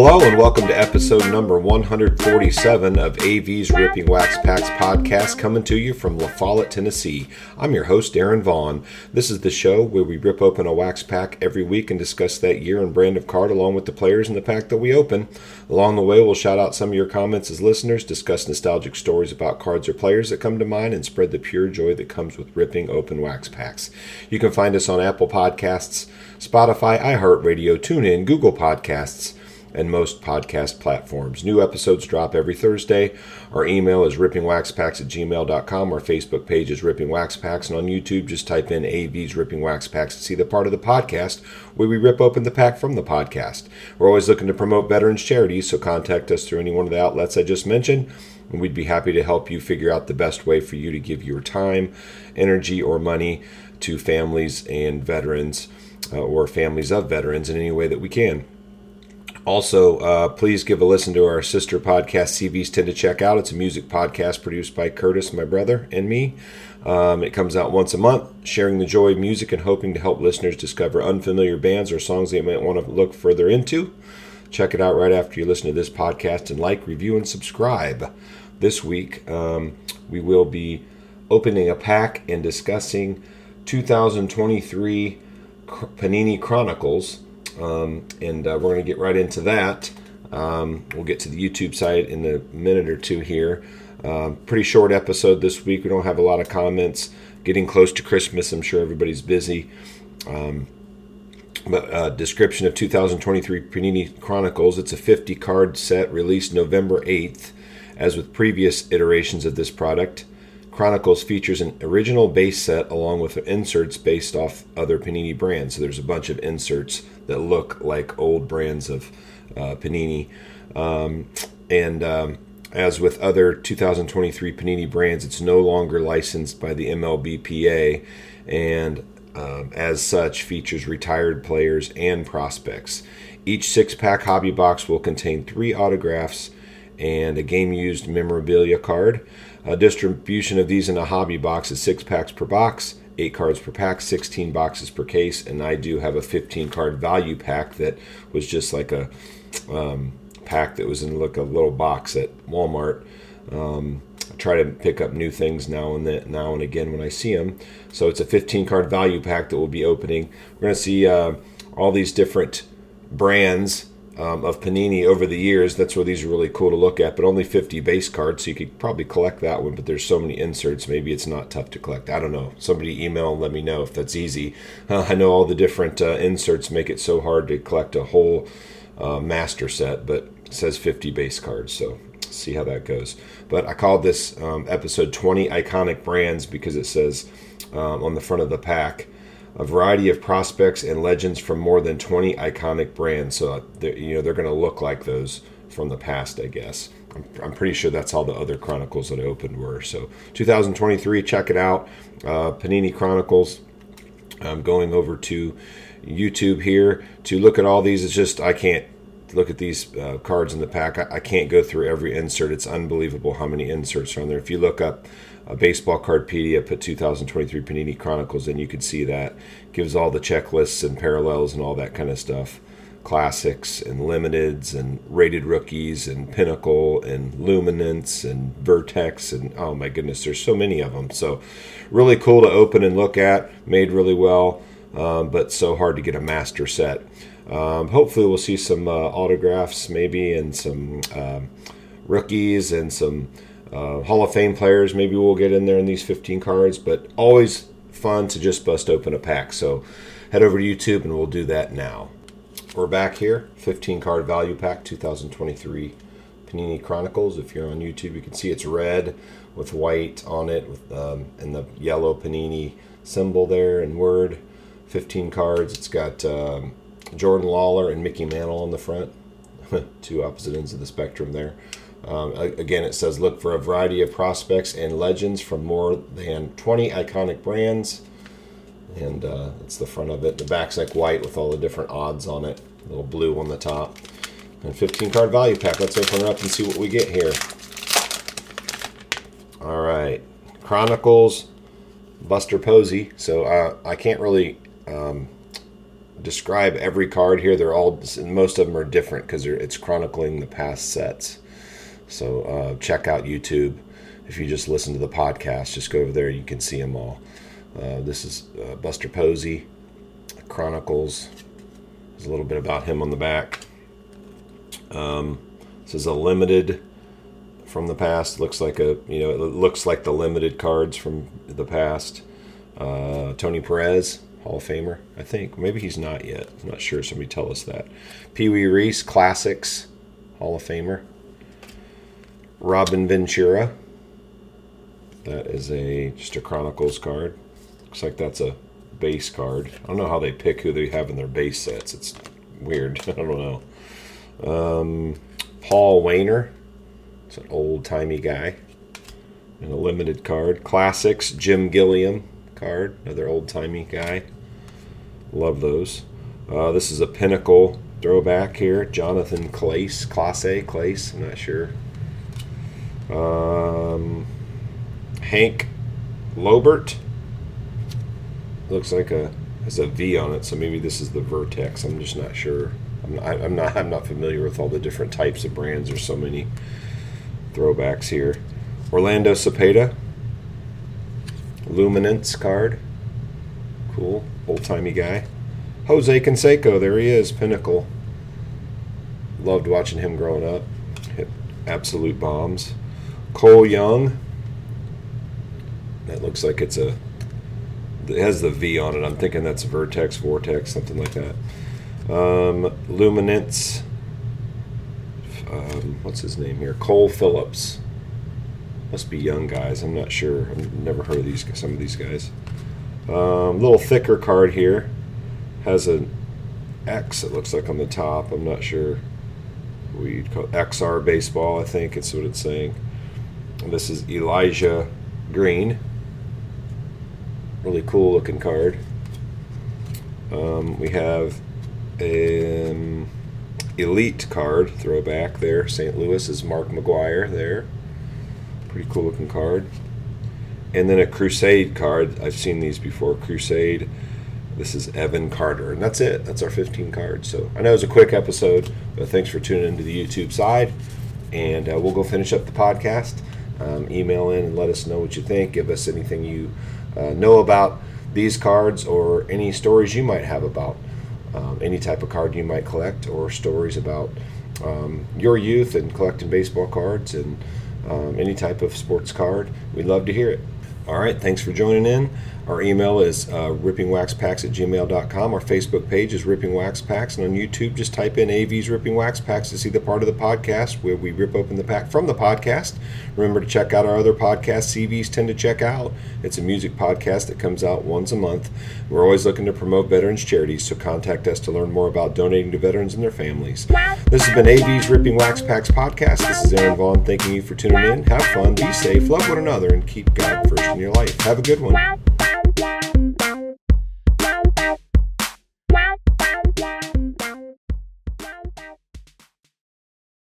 Hello and welcome to episode number 147 of AV's Ripping Wax Packs podcast, coming to you from LaFollette, Tennessee. I'm your host, Aaron Vaughn. This is the show where we rip open a wax pack every week and discuss that year and brand of card along with the players in the pack that we open. Along the way, we'll shout out some of your comments as listeners, discuss nostalgic stories about cards or players that come to mind, and spread the pure joy that comes with ripping open wax packs. You can find us on Apple Podcasts, Spotify, iHeartRadio, TuneIn, Google Podcasts and most podcast platforms. New episodes drop every Thursday. Our email is rippingwaxpacks at gmail.com. Our Facebook page is Ripping Wax Packs. And on YouTube, just type in AV's Ripping Wax Packs to see the part of the podcast where we rip open the pack from the podcast. We're always looking to promote veterans charities, so contact us through any one of the outlets I just mentioned. And we'd be happy to help you figure out the best way for you to give your time, energy, or money to families and veterans uh, or families of veterans in any way that we can. Also, uh, please give a listen to our sister podcast, CVs Tend to Check Out. It's a music podcast produced by Curtis, my brother, and me. Um, it comes out once a month, sharing the joy of music and hoping to help listeners discover unfamiliar bands or songs they might want to look further into. Check it out right after you listen to this podcast and like, review, and subscribe. This week, um, we will be opening a pack and discussing 2023 Panini Chronicles. Um, and uh, we're going to get right into that. Um, we'll get to the YouTube site in a minute or two here. Uh, pretty short episode this week. We don't have a lot of comments. Getting close to Christmas, I'm sure everybody's busy. Um, but uh, description of 2023 Panini Chronicles. It's a 50 card set released November 8th. As with previous iterations of this product, Chronicles features an original base set along with inserts based off other Panini brands. So there's a bunch of inserts that look like old brands of uh, Panini. Um, and um, as with other 2023 Panini brands, it's no longer licensed by the MLBPA and um, as such features retired players and prospects. Each six pack hobby box will contain three autographs and a game used memorabilia card. A distribution of these in a hobby box is six packs per box, eight cards per pack, 16 boxes per case, and I do have a 15 card value pack that was just like a um, pack that was in like a little box at Walmart. Um, I try to pick up new things now and then, now and again when I see them. So it's a 15 card value pack that we'll be opening. We're going to see uh, all these different brands um, of Panini over the years. That's where these are really cool to look at, but only 50 base cards, so you could probably collect that one. But there's so many inserts, maybe it's not tough to collect. I don't know. Somebody email and let me know if that's easy. Uh, I know all the different uh, inserts make it so hard to collect a whole uh, master set, but says 50 base cards, so see how that goes. But I called this um, episode 20 iconic brands because it says um, on the front of the pack a variety of prospects and legends from more than 20 iconic brands. So you know they're going to look like those from the past, I guess. I'm, I'm, pretty sure that's how the other Chronicles that I opened were. So 2023, check it out. Uh, Panini Chronicles. I'm going over to YouTube here to look at all these. It's just I can't look at these uh, cards in the pack. I, I, can't go through every insert. It's unbelievable how many inserts are on there. If you look up a baseball cardpedia, put 2023 Panini Chronicles and you can see that. Gives all the checklists and parallels and all that kind of stuff. Classics and limiteds and rated rookies and pinnacle and luminance and vertex and oh my goodness, there's so many of them. So really cool to open and look at. Made really well, um, but so hard to get a master set. Um, hopefully, we'll see some uh, autographs maybe and some um, rookies and some uh, Hall of Fame players. Maybe we'll get in there in these 15 cards, but always fun to just bust open a pack. So head over to YouTube and we'll do that now. We're back here, 15 card value pack 2023 Panini Chronicles. If you're on YouTube, you can see it's red with white on it, with um, and the yellow Panini symbol there and word. 15 cards. It's got um, Jordan Lawlar and Mickey Mantle on the front, two opposite ends of the spectrum there. Um, again, it says look for a variety of prospects and legends from more than 20 iconic brands. And uh, it's the front of it. The back's like white with all the different odds on it, a little blue on the top. And 15 card value pack. Let's open it up and see what we get here. All right. Chronicles, Buster Posey. So uh, I can't really um, describe every card here. They're all most of them are different because it's chronicling the past sets. So uh, check out YouTube. If you just listen to the podcast, just go over there. You can see them all. Uh, this is uh, Buster Posey Chronicles. There's a little bit about him on the back. Um, this is a limited from the past. Looks like a you know it looks like the limited cards from the past. Uh, Tony Perez, Hall of Famer, I think. Maybe he's not yet. I'm not sure. Somebody tell us that. Pee Wee Reese, Classics, Hall of Famer. Robin Ventura. That is a just a Chronicles card. Looks like that's a base card. I don't know how they pick who they have in their base sets. It's weird. I don't know. Um, Paul Waner. It's an old timey guy. And a limited card. Classics, Jim Gilliam card. Another old timey guy. Love those. Uh, this is a pinnacle throwback here. Jonathan Clace. Clase, Clace. I'm not sure. Um, Hank Lobert. Looks like a has a V on it, so maybe this is the Vertex. I'm just not sure. I'm not, I'm not. I'm not familiar with all the different types of brands. There's so many throwbacks here. Orlando Cepeda. Luminance card. Cool. Old timey guy. Jose Canseco. There he is. Pinnacle. Loved watching him growing up. Hit absolute bombs. Cole Young. That looks like it's a. It has the V on it. I'm thinking that's Vertex, Vortex, something like that. Um, Luminance. Um, what's his name here? Cole Phillips. Must be young guys. I'm not sure. I've never heard of these. Some of these guys. Um, little thicker card here. Has an X. It looks like on the top. I'm not sure. We'd call XR baseball. I think it's what it's saying. This is Elijah Green. Really cool looking card. Um, we have an elite card throwback there. St. Louis is Mark McGwire there. Pretty cool looking card. And then a Crusade card. I've seen these before. Crusade. This is Evan Carter. And that's it. That's our 15 cards. So I know it was a quick episode, but thanks for tuning into the YouTube side. And uh, we'll go finish up the podcast. Um, email in and let us know what you think. Give us anything you uh, know about these cards or any stories you might have about um, any type of card you might collect or stories about um, your youth and collecting baseball cards and um, any type of sports card. We'd love to hear it. All right, thanks for joining in. Our email is uh, rippingwaxpacks at gmail.com. Our Facebook page is Ripping Wax Packs. And on YouTube, just type in AV's Ripping Wax Packs to see the part of the podcast where we rip open the pack from the podcast. Remember to check out our other podcasts CVs tend to check out. It's a music podcast that comes out once a month. We're always looking to promote veterans charities, so contact us to learn more about donating to veterans and their families. This has been AV's Ripping Wax Packs podcast. This is Aaron Vaughn thanking you for tuning in. Have fun, be safe, love one another, and keep God first in your life. Have a good one.